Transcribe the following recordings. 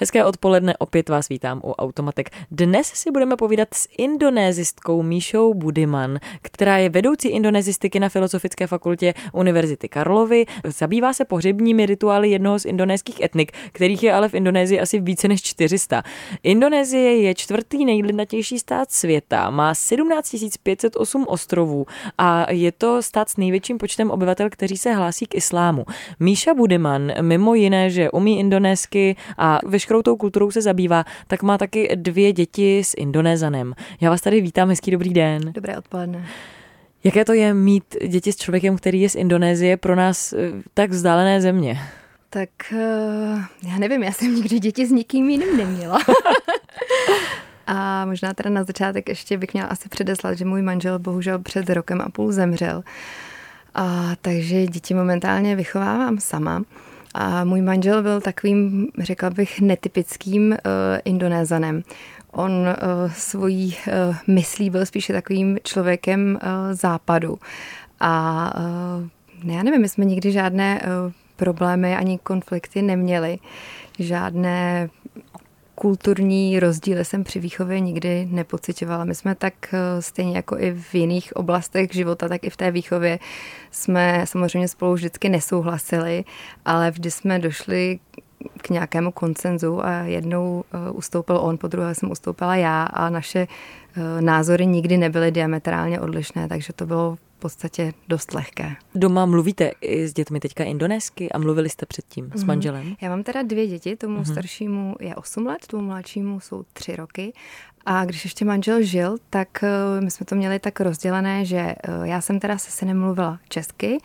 Hezké odpoledne, opět vás vítám u Automatek. Dnes si budeme povídat s indonézistkou Míšou Budiman, která je vedoucí indonézistiky na Filozofické fakultě Univerzity Karlovy. Zabývá se pohřebními rituály jednoho z indonéských etnik, kterých je ale v Indonésii asi více než 400. Indonésie je čtvrtý nejlidnatější stát světa, má 17 508 ostrovů a je to stát s největším počtem obyvatel, kteří se hlásí k islámu. Míša Budiman, mimo jiné, že umí indonésky a veškerou tou kulturou se zabývá, tak má taky dvě děti s Indonézanem. Já vás tady vítám, hezký dobrý den. Dobré odpoledne. Jaké to je mít děti s člověkem, který je z Indonésie pro nás eh, tak vzdálené země? Tak eh, já nevím, já jsem nikdy děti s nikým jiným neměla. A možná teda na začátek ještě bych měla asi předeslat, že můj manžel bohužel před rokem a půl zemřel. A takže děti momentálně vychovávám sama. A můj manžel byl takovým, řekla bych, netypickým uh, indonézanem. On uh, svojí uh, myslí byl spíše takovým člověkem uh, západu. A uh, já nevím, my jsme nikdy žádné uh, problémy ani konflikty neměli. Žádné kulturní rozdíly jsem při výchově nikdy nepocitovala. My jsme tak eh, stejně jako i v jiných oblastech života, tak i v té výchově jsme samozřejmě spolu vždycky nesouhlasili, ale vždy jsme došli k nějakému koncenzu a jednou eh, ustoupil on, po druhé jsem ustoupila já a naše eh, názory nikdy nebyly diametrálně odlišné, takže to bylo podstatě dost lehké. Doma mluvíte i s dětmi teďka indonésky a mluvili jste předtím mm-hmm. s mhm. manželem? Já mám teda dvě děti, tomu mm-hmm. staršímu je 8 let, tomu mladšímu jsou 3 roky a když ještě manžel žil, tak eh, my jsme to měli tak rozdělené, že eh, já jsem teda se synem mluvila česky,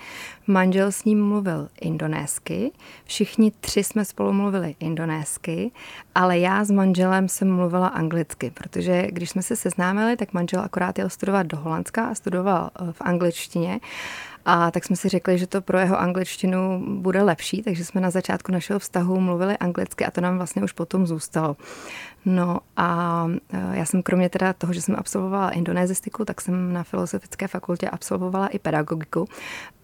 manžel s ním mluvil indonésky, všichni tři jsme spolu mluvili indonésky, ale já s manželem jsem mluvila anglicky, protože když jsme se seznámili, tak manžel akorát jel studovat do Holandska a studoval eh, v angličtině a tak jsme si řekli, že to pro jeho angličtinu bude lepší, takže jsme na začátku našeho vztahu mluvili anglicky a to nám vlastně už potom zůstalo. No a e, já jsem kromě teda toho, že jsem absolvovala indonézistiku, tak jsem na Filozofické fakultě absolvovala i pedagogiku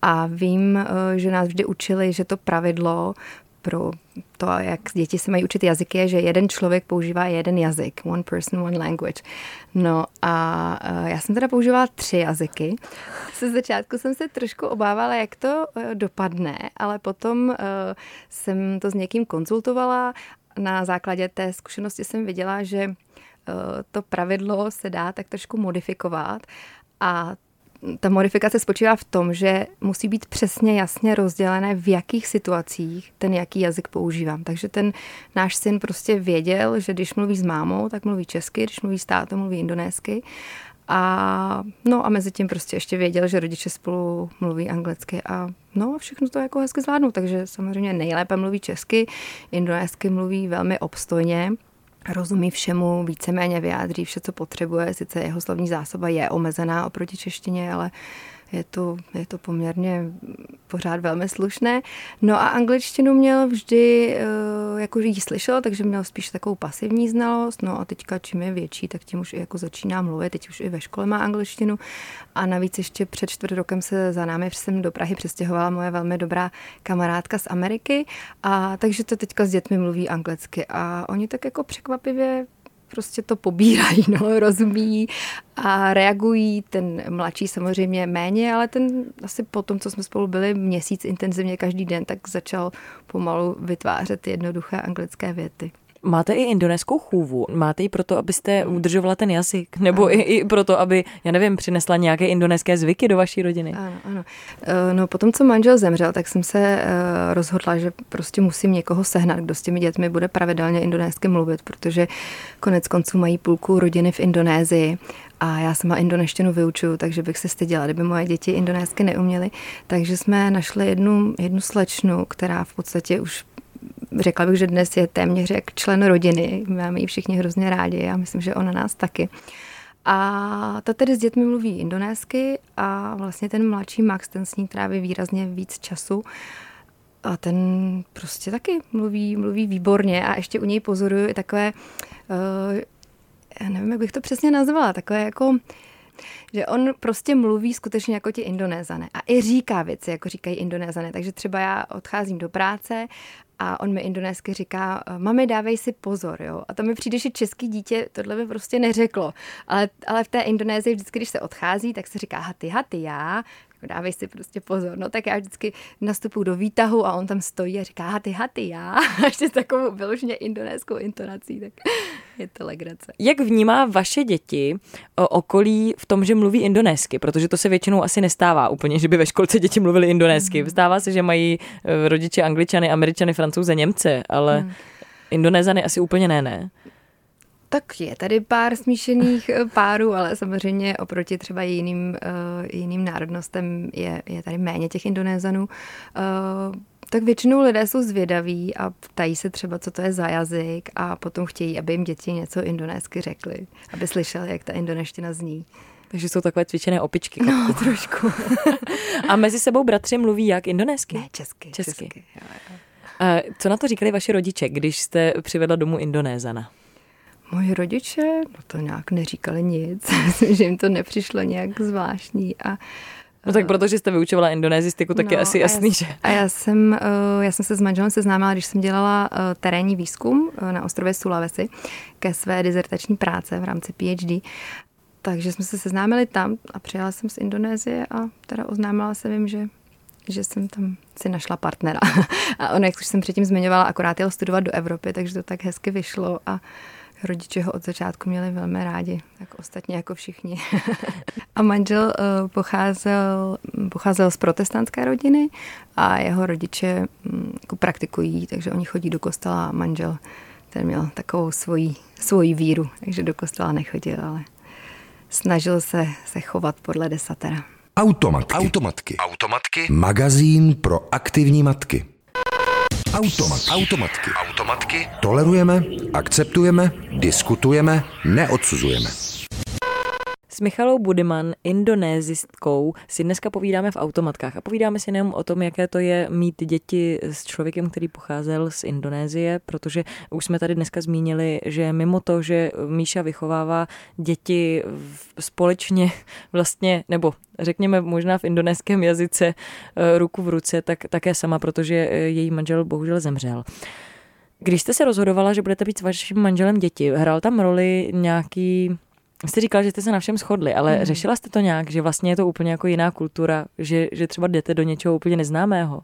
a vím, e, že nás vždy učili, že to pravidlo pro to, jak děti se mají učit jazyky, je, že jeden člověk používá jeden jazyk. One person, one language. No a e, já jsem teda používala tři jazyky. Se začátku jsem se trošku obávala, jak to dopadne, ale potom jsem to s někým konzultovala na základě té zkušenosti jsem viděla, že to pravidlo se dá tak trošku modifikovat a ta modifikace spočívá v tom, že musí být přesně jasně rozdělené, v jakých situacích ten jaký jazyk používám. Takže ten náš syn prostě věděl, že když mluví s mámou, tak mluví česky, když mluví s tátou, mluví indonésky. A, no a mezi tím prostě ještě věděl, že rodiče spolu mluví anglicky a no všechno to jako hezky zvládnu, takže samozřejmě nejlépe mluví česky, indonésky mluví velmi obstojně, rozumí všemu, víceméně vyjádří vše, co potřebuje, sice jeho slovní zásoba je omezená oproti češtině, ale je to, je to poměrně pořád velmi slušné. No a angličtinu měl vždy, jako jí slyšel, takže měl spíš takovou pasivní znalost. No a teďka čím je větší, tak tím už jako začíná mluvit. Teď už i ve škole má angličtinu. A navíc ještě před čtvrt rokem se za námi jsem do Prahy přestěhovala moje velmi dobrá kamarádka z Ameriky. A takže to teďka s dětmi mluví anglicky. A oni tak jako překvapivě prostě to pobírají, no, rozumí a reagují. Ten mladší samozřejmě méně, ale ten asi po tom, co jsme spolu byli měsíc intenzivně každý den, tak začal pomalu vytvářet jednoduché anglické věty. Máte i indonéskou chůvu. Máte ji proto, abyste udržovala ten jazyk? Nebo i, i proto, aby, já nevím, přinesla nějaké indonéské zvyky do vaší rodiny? Ano, ano. Eh, no potom, co manžel zemřel, tak jsem se eh, rozhodla, že prostě musím někoho sehnat, kdo s těmi dětmi bude pravidelně indonésky mluvit, protože konec konců mají půlku rodiny v Indonésii a já sama indoneštinu vyučuju, takže bych se styděla, kdyby moje děti indonésky neuměly. Takže jsme našli jednu, jednu slečnu, která v podstatě už řekla bych, že dnes je téměř jak člen rodiny. Máme ji všichni hrozně rádi a myslím, že ona nás taky. A ta tedy s dětmi mluví indonésky a vlastně ten mladší Max, ten s ní tráví výrazně víc času. A ten prostě taky mluví, mluví výborně a ještě u něj pozoruju takové uh, já nevím, jak bych to přesně nazvala, takové jako že on prostě mluví skutečně jako ti indonézané a i říká věci, jako říkají indonézané. Takže třeba já odcházím do práce a on mi indonésky říká, mami, dávej si pozor, jo. A to mi přijde, že český dítě tohle by prostě neřeklo. Ale, ale v té Indonésii vždycky, když se odchází, tak se říká haty, haty, já, dávej si prostě pozor. No tak já vždycky nastupuju do výtahu a on tam stojí a říká haty, haty, já. A ještě s takovou vyloženě indonéskou intonací, tak je to legrace. Jak vnímá vaše děti okolí v tom, že mluví indonésky? Protože to se většinou asi nestává úplně, že by ve školce děti mluvili indonésky. Mm. Stává se, že mají e, rodiče angličany, američany, francouze, Němce, ale mm. indonézany asi úplně ne, ne? Tak je tady pár smíšených eh, párů, ale samozřejmě oproti třeba jiným, uh, jiným národnostem je, je tady méně těch Indonézanů. Uh, tak většinou lidé jsou zvědaví a ptají se třeba, co to je za jazyk a potom chtějí, aby jim děti něco indonésky řekli, aby slyšeli, jak ta indoneština zní. Takže jsou takové cvičené opičky. No, trošku. a mezi sebou bratři mluví jak indonésky? Ne, česky. Česky. česky. Jo, jo. A co na to říkali vaši rodiče, když jste přivedla domů Indonézana? Moji rodiče, no to nějak neříkali nic, myslím, že jim to nepřišlo nějak zvláštní a No tak protože jste vyučovala indonézistiku, tak no, je asi jasný, já, že... A já jsem, eh, já jsem se s manželem seznámila, když jsem dělala eh, terénní výzkum eh, na ostrově Sulawesi ke své dizertační práce v rámci PhD. Takže jsme se seznámili tam a přijela jsem z Indonésie a teda oznámila jsem jim, že že jsem tam si našla partnera. A on, jak už jsem předtím zmiňovala, akorát jel studovat do Evropy, takže to tak hezky vyšlo a Rodiče ho od začátku měli velmi rádi, tak ostatně jako všichni. a manžel uh, pocházel, pocházel z protestantské rodiny a jeho rodiče um, jako praktikují, takže oni chodí do kostela a manžel ten měl takovou svoji, svoji víru, takže do kostela nechodil, ale snažil se, se chovat podle desatera. Automatky. Automatky. Automatky. Magazín pro aktivní matky. Automat. Automatky. Automatky. Tolerujeme, akceptujeme, diskutujeme, neodsuzujeme. S Michalou Budiman, indonézistkou, si dneska povídáme v automatkách a povídáme si nejen o tom, jaké to je mít děti s člověkem, který pocházel z Indonésie, protože už jsme tady dneska zmínili, že mimo to, že Míša vychovává děti společně vlastně, nebo řekněme možná v indonéském jazyce eh, ruku v ruce, tak také sama, protože eh, její manžel bohužel zemřel. Když jste se rozhodovala, že budete být s vaším manželem děti, hrál tam roli nějaký Jste říkala, že jste se na všem shodli, ale mm. řešila jste to nějak, že vlastně je to úplně jako jiná kultura, že, že třeba jdete do něčeho úplně neznámého?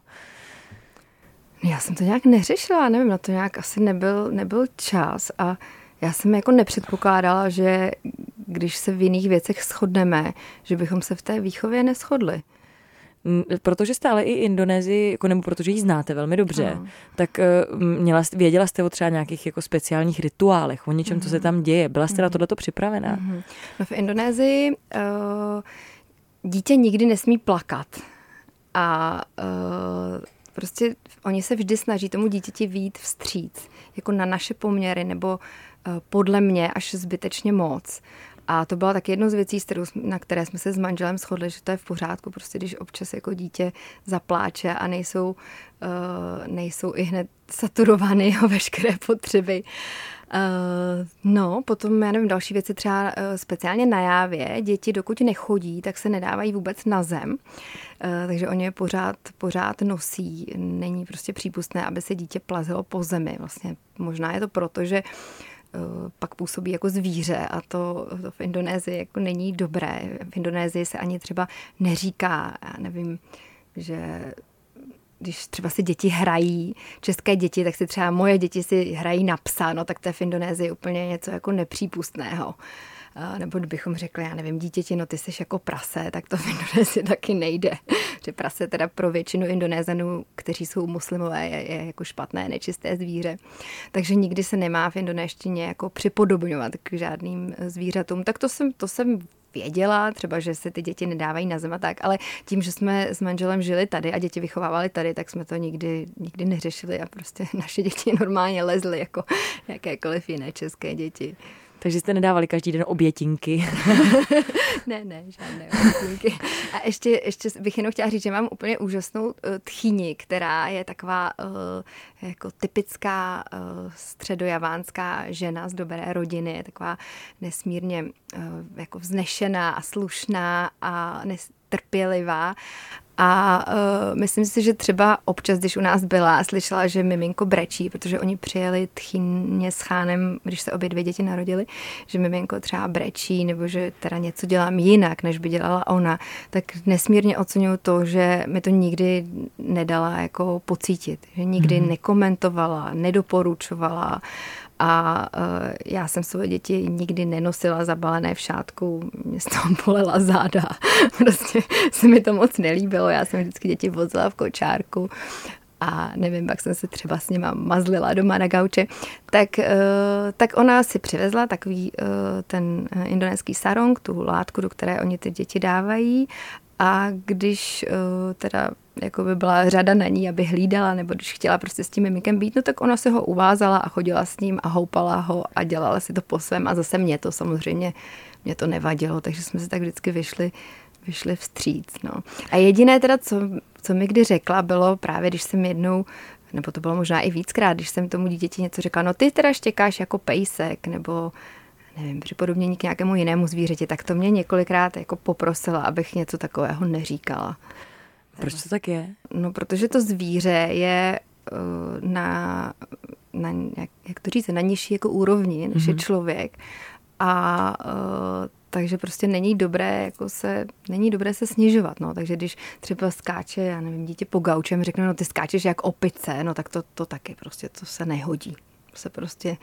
Já jsem to nějak neřešila, nevím, na to nějak asi nebyl, nebyl čas a já jsem jako nepředpokládala, že když se v jiných věcech shodneme, že bychom se v té výchově neschodli protože jste ale i Indonésii, jako nebo protože ji znáte velmi dobře, no. tak eh, měla, věděla jste o třeba nějakých jako speciálních rituálech, o něčem, mm-hmm. co se mhm. tam děje. Byla jste mm-hmm. na mhm. tohleto připravená? Mm-hmm. No v Indonésii uh, dítě nikdy nesmí plakat. A uh, prostě oni se vždy snaží tomu dítěti výjít vstříc, jako na naše poměry, nebo podle mě až zbytečně moc. A to byla tak jedno z věcí, na které jsme se s manželem shodli, že to je v pořádku, prostě když občas jako dítě zapláče a nejsou, uh, nejsou i hned saturovány jeho veškeré potřeby. Uh, no, potom, já nevím, další věci třeba uh, speciálně na jávě. Děti, dokud nechodí, tak se nedávají vůbec na zem. Uh, takže oni je pořád, pořád nosí. Není prostě přípustné, aby se dítě plazilo po zemi. Vlastně možná je to proto, že uh, Eh, pak působí jako zvíře a to, to v Indonésii jako není dobré. V Indonésii se ani třeba neříká, já nevím, že když třeba si děti hrají, české děti, tak si třeba moje děti si hrají na psa, no tak to je v Indonésii úplně něco jako nepřípustného. Uh, nebo kdybychom řekli, já nevím, dítěti, no ty jsi jako prase, tak to v Indonésii taky nejde. Že prase teda pro většinu Indonézanů, kteří jsou muslimové, je, je jako špatné, nečisté zvíře. Takže nikdy se nemá v indonéštině jako připodobňovat k žádným zvířatům. Tak to jsem, to jsem věděla, třeba, že se ty děti nedávají na zem a tak, ale tím, že jsme s manželem žili tady a děti vychovávali tady, tak jsme to nikdy, nikdy neřešili a prostě naše děti normálně lezly jako jakékoliv jiné české děti. Takže jste nedávali každý den obětinky. ne, ne, žádné obětinky. A ještě, ještě bych jenom chtěla říct, že mám úplně úžasnou uh, tchýni, která je taková uh, jako typická uh, středojavánská žena z dobré rodiny, taková nesmírně uh, jako vznešená a slušná a nes, trpělivá a uh, myslím si, že třeba občas, když u nás byla slyšela, že miminko brečí, protože oni přijeli tchýně s chánem, když se obě dvě děti narodily, že miminko třeba brečí nebo že teda něco dělám jinak, než by dělala ona, tak nesmírně oceňuju to, že mi to nikdy nedala jako pocítit, že nikdy mm-hmm. nekomentovala, nedoporučovala, a uh, já jsem svoje děti nikdy nenosila zabalené v šátku, mě z toho bolela záda. prostě se mi to moc nelíbilo, já jsem vždycky děti vozila v kočárku a nevím, pak jsem se třeba s nima mazlila doma na gauče, tak, uh, tak ona si přivezla takový uh, ten indonéský sarong, tu látku, do které oni ty děti dávají a když teda jako by byla řada na ní, aby hlídala, nebo když chtěla prostě s tím mimikem být, no tak ona se ho uvázala a chodila s ním a houpala ho a dělala si to po svém a zase mě to samozřejmě, mě to nevadilo, takže jsme se tak vždycky vyšli, vyšli vstříc. No. A jediné teda, co, co mi kdy řekla, bylo právě, když jsem jednou nebo to bylo možná i víckrát, když jsem tomu dítěti něco řekla, no ty teda štěkáš jako pejsek, nebo nevím, připodobnění k nějakému jinému zvířeti, tak to mě několikrát jako poprosila, abych něco takového neříkala. Proč to tak je? No, protože to zvíře je uh, na, na jak, jak to říct, na nižší jako úrovni, než mm-hmm. je mhm. člověk. A uh, takže prostě není dobré jako se, není dobré se snižovat, no. Takže když třeba skáče, já nevím, dítě po gaučem řekne, no ty skáčeš jak opice, no tak to, to taky prostě, to se nehodí. Se prostě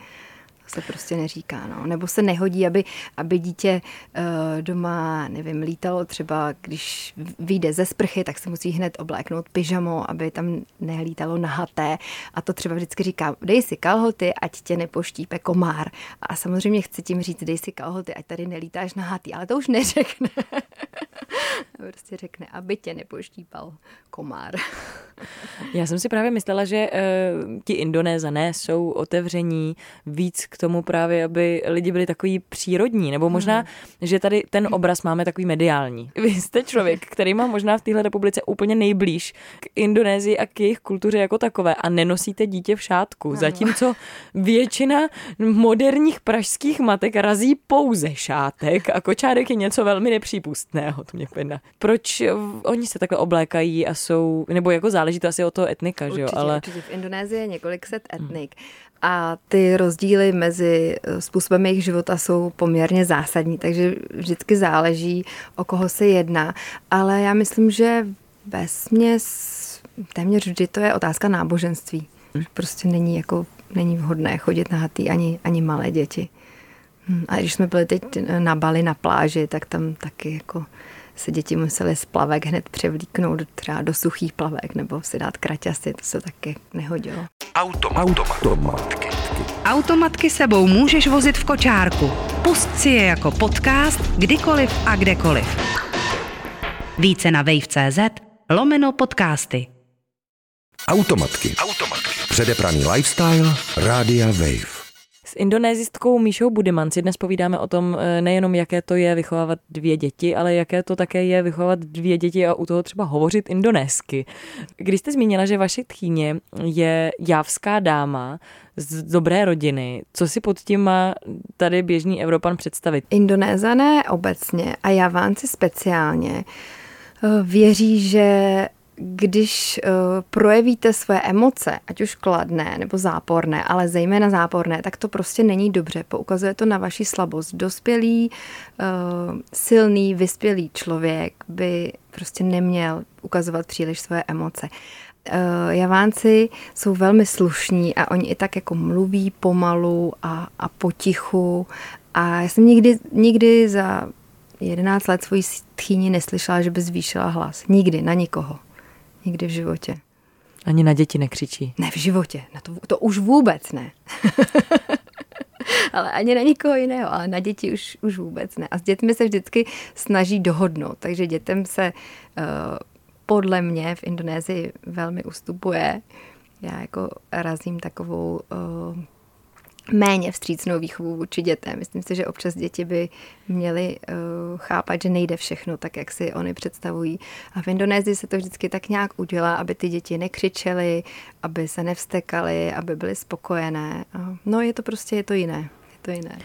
se prostě neříká. No. Nebo se nehodí, aby, aby dítě uh, doma, nevím, lítalo třeba, když vyjde ze sprchy, tak se musí hned obléknout pyžamo, aby tam nehlítalo nahaté. A to třeba vždycky říká, dej si kalhoty, ať tě nepoštípe komár. A samozřejmě chci tím říct, dej si kalhoty, ať tady nelítáš nahatý, ale to už neřekne. prostě řekne, aby tě nepoštípal komár. Já jsem si právě myslela, že uh, ti indonézané jsou otevření víc k tomu právě, aby lidi byli takový přírodní, nebo možná, hmm. že tady ten obraz máme takový mediální. Vy jste člověk, který má možná v téhle republice úplně nejblíž k Indonésii a k jejich kultuře jako takové a nenosíte dítě v šátku, ano. zatímco většina moderních pražských matek razí pouze šátek a kočárek je něco velmi nepřípustného, to mě pěna. Proč oni se takhle oblékají a jsou, nebo jako záleží to asi o toho etnika, určitě, že jo? Ale... Určitě, v Indonésii je několik set etnik. Hmm. A ty rozdíly mezi eh, způsobem jejich života jsou poměrně zásadní, takže vždycky záleží, o koho se jedná. Ale já myslím, že ve směs téměř vždy to je otázka náboženství. Prostě není, jako, není vhodné chodit na hatý ani, ani malé děti. Hm, a když jsme byli teď na Bali na pláži, tak tam taky jako se děti musely z plavek hned převlíknout třeba do suchých plavek nebo si dát kraťasy, to se taky nehodilo. Automatky. Automatky sebou můžeš vozit v kočárku. Pust si je jako podcast kdykoliv a kdekoliv. Více na wave.cz lomeno podcasty. Automatky. Automatky. Předepraný lifestyle Rádia Wave. Indonézistkou Míšou Budiman si dnes povídáme o tom eh, nejenom, jaké to je vychovávat dvě děti, ale jaké to také je vychovávat dvě děti a u toho třeba hovořit indonésky. Když jste zmínila, že vaše tchýně je jávská dáma z dobré rodiny, co si pod tím má tady běžný Evropan představit? Indonézané obecně a Javánci speciálně eh, věří, že když uh, projevíte své emoce, ať už kladné nebo záporné, ale zejména záporné, tak to prostě není dobře. Poukazuje to na vaši slabost. Dospělý, uh, silný, vyspělý člověk by prostě neměl ukazovat příliš své emoce. Uh, Javánci jsou velmi slušní a oni i tak jako mluví pomalu a, a potichu. A já jsem nikdy, nikdy za 11 let svojí tchýni neslyšela, že by zvýšila hlas. Nikdy, na nikoho. Nikdy v životě. Ani na děti nekřičí? Ne, v životě. Na to, to už vůbec ne. ale ani na nikoho jiného, ale na děti už, už vůbec ne. A s dětmi se vždycky snaží dohodnout, takže dětem se uh, podle mě v Indonésii velmi ustupuje. Já jako razím takovou uh, méně vstřícnou výchovu vůči dětem. Myslím si, že občas děti by měly uh, chápat, že nejde všechno tak, jak si oni představují. A v Indonésii se to vždycky tak nějak udělá, aby ty děti nekřičely, aby se nevstekaly, aby byly spokojené. No je to prostě, je to jiné. Je to jiné.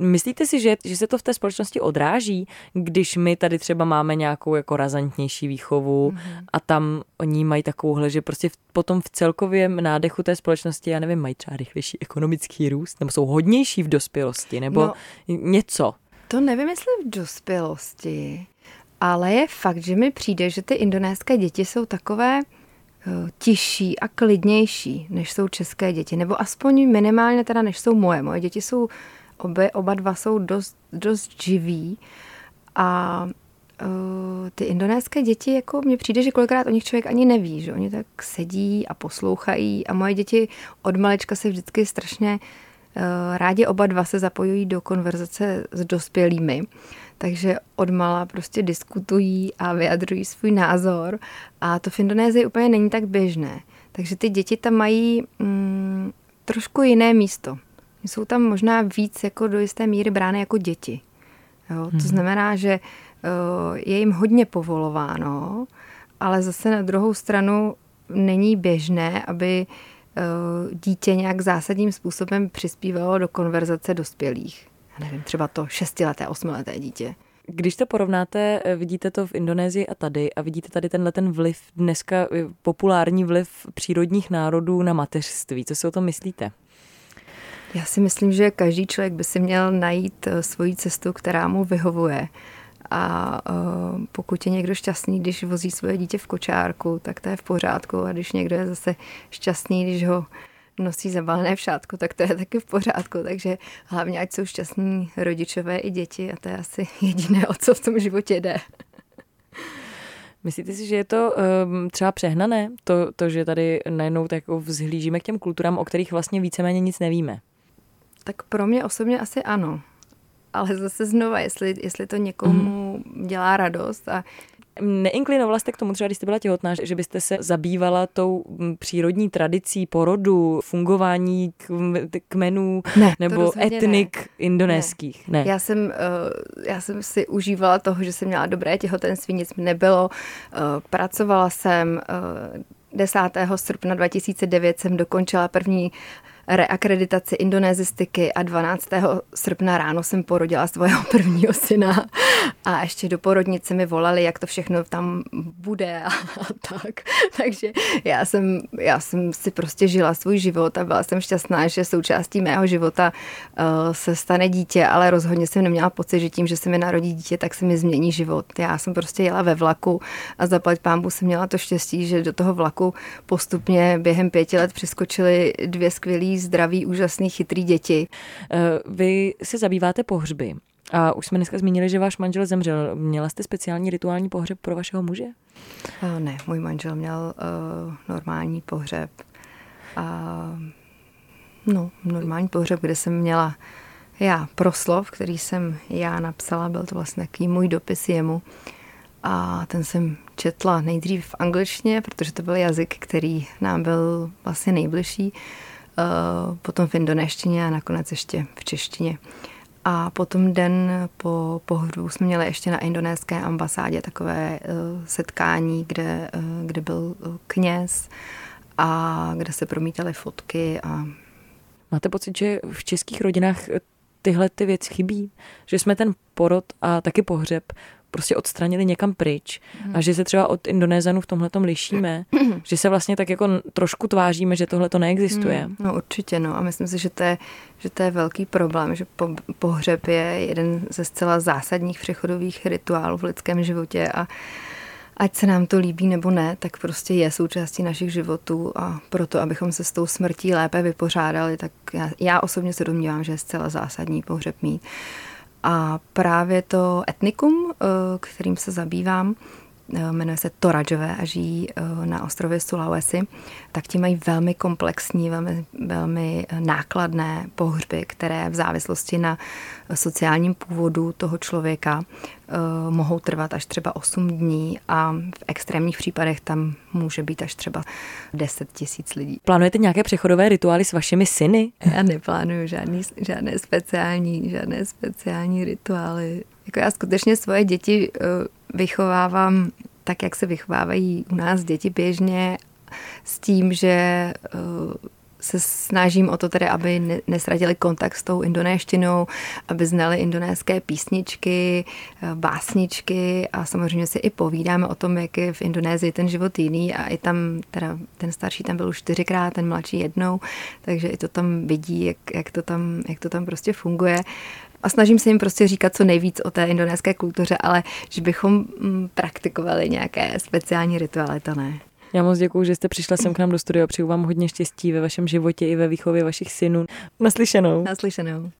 Myslíte si, že, že se to v té společnosti odráží, když my tady třeba máme nějakou jako razantnější výchovu mm-hmm. a tam oni mají takovouhle, že prostě v, potom v celkovém nádechu té společnosti, já nevím, mají třeba rychlejší ekonomický růst, nebo jsou hodnější v dospělosti, nebo no, něco? To nevím, jestli v dospělosti, ale je fakt, že mi přijde, že ty indonéské děti jsou takové eh, tižší a klidnější, než jsou české děti, nebo aspoň minimálně teda, než jsou moje. Moje děti jsou Obě, oba dva jsou dost, dost živí a uh, ty indonéské děti, jako mně přijde, že kolikrát o nich člověk ani neví, že oni tak sedí a poslouchají a moje děti od malečka se vždycky strašně uh, rádi oba dva se zapojují do konverzace s dospělými, takže odmala prostě diskutují a vyjadřují svůj názor a to v Indonésii úplně není tak běžné. Takže ty děti tam mají mm, trošku jiné místo jsou tam možná víc jako do jisté míry brány jako děti. Jo? To hmm. znamená, že uh, je jim hodně povolováno, ale zase na druhou stranu není běžné, aby uh, dítě nějak zásadním způsobem přispívalo do konverzace dospělých. Já nevím, třeba to šestileté, osmileté dítě. Když to porovnáte, eh, vidíte to v Indonésii a tady a vidíte tady tenhle ten vliv, dneska populární vliv přírodních národů na mateřství. Co si o tom myslíte? Já si myslím, že každý člověk by si měl najít eh, svoji cestu, která mu vyhovuje. A uh, pokud je někdo šťastný, když vozí svoje dítě v kočárku, tak to je v pořádku. A když někdo je zase šťastný, když ho nosí zabalené v šátku, tak to je taky v pořádku. Takže hlavně, ať jsou šťastní rodičové i děti a to je asi jediné, o co v tom životě jde. Myslíte si, že je to um, třeba přehnané, to, to, že tady najednou tak vzhlížíme k těm kulturám, o kterých vlastně víceméně nic nevíme? Tak pro mě osobně asi ano. Ale zase znova, jestli, jestli to někomu mm. dělá radost a Neinklinovala jste k tomu třeba, když jste byla těhotná, že byste se zabývala tou přírodní tradicí porodu, fungování kmenů ne, nebo etnik ne. indonéských? Ne. ne. Já, jsem, eh, já jsem si užívala toho, že jsem měla dobré těhotenství, nic mi nebylo. Eh, pracovala jsem 10. Eh, srpna 2009 jsem dokončila první reakreditaci indonézistiky a 12. srpna ráno jsem porodila svého prvního syna a ještě do porodnice mi volali, jak to všechno tam bude a, tak. Takže já jsem, já jsem si prostě žila svůj život a byla jsem šťastná, že součástí mého života uh, se stane dítě, ale rozhodně jsem neměla pocit, že tím, že se mi narodí dítě, tak se mi změní život. Já jsem prostě jela ve vlaku a zaplať pámbu jsem měla to štěstí, že do toho vlaku postupně během pěti let přiskočily dvě skvělé zdraví, úžasný, chytrý děti. Eh, vy se zabýváte pohřby. A už jsme dneska zmínili, že váš manžel zemřel. Měla jste speciální rituální pohřeb pro vašeho muže? Uh, ne, můj manžel měl uh, normální pohřeb. A, no, normální pohřeb, kde jsem měla já proslov, který jsem já napsala, byl to vlastně takový můj dopis jemu. A ten jsem četla nejdřív v angličtině, protože to byl jazyk, který nám byl vlastně nejbližší. Eh, potom v indonéštině a nakonec ještě v češtině. A potom den po pohřbu jsme měli ještě na indonéské ambasádě takové uh, setkání, kde, uh, kde byl kněz a kde se promítaly fotky. A... Máte pocit, že v českých rodinách tyhle ty věci chybí? Že jsme ten porod a taky pohřeb prostě odstranili někam pryč hmm. a že se třeba od Indonézanů v tomhle tom lišíme, že se vlastně tak jako trošku tváříme, že tohle to neexistuje. Hmm. No určitě, no a myslím si, že to je, že to je velký problém, že po, pohřeb je jeden ze zcela zásadních přechodových rituálů v lidském životě a ať se nám to líbí nebo ne, tak prostě je součástí našich životů a proto, abychom se s tou smrtí lépe vypořádali, tak já, já osobně se domnívám, že je zcela zásadní pohřeb mít. A právě to etnikum, eh, kterým se zabývám, jmenuje se Toradžové a žijí eh, na ostrově Sulawesi, tak ti mají velmi komplexní, velmi, velmi nákladné pohřby, které v závislosti na sociálním původu toho člověka mohou trvat až třeba 8 dní a v extrémních případech tam může být až třeba 10 tisíc lidí. Plánujete nějaké přechodové rituály s vašimi syny? Já neplánuju žádný, žádné speciální, žádné speciální rituály. Jako já skutečně svoje děti eh, vychovávám tak, jak se vychovávají u nás děti běžně, s tím, že eh, se snažím o to tedy, aby nesradili kontakt s tou indonéštinou, aby znali indonéské písničky, eh, básničky a samozřejmě si i povídáme o tom, jak je v Indonésii ten život jiný a i tam, teda ten starší tam byl už čtyřikrát, ten mladší jednou, takže i to tam vidí, jak, jak, to, tam, jak to tam prostě funguje a snažím se jim prostě říkat co nejvíc o té indonéské kultuře, ale že bychom mm, praktikovali nějaké speciální rituály, to ne. Já moc děkuji, že jste přišla sem k nám do studia. Přeju vám hodně štěstí ve vašem životě i ve výchově vašich synů. Naslyšenou. Naslyšenou.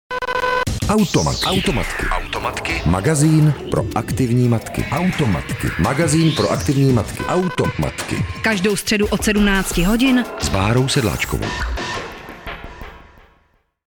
Automatky. Automatky. Automatky. Magazín pro aktivní matky. Automatky. Magazín pro aktivní matky. Automatky. Každou středu od 17 hodin s Bárou Sedláčkovou.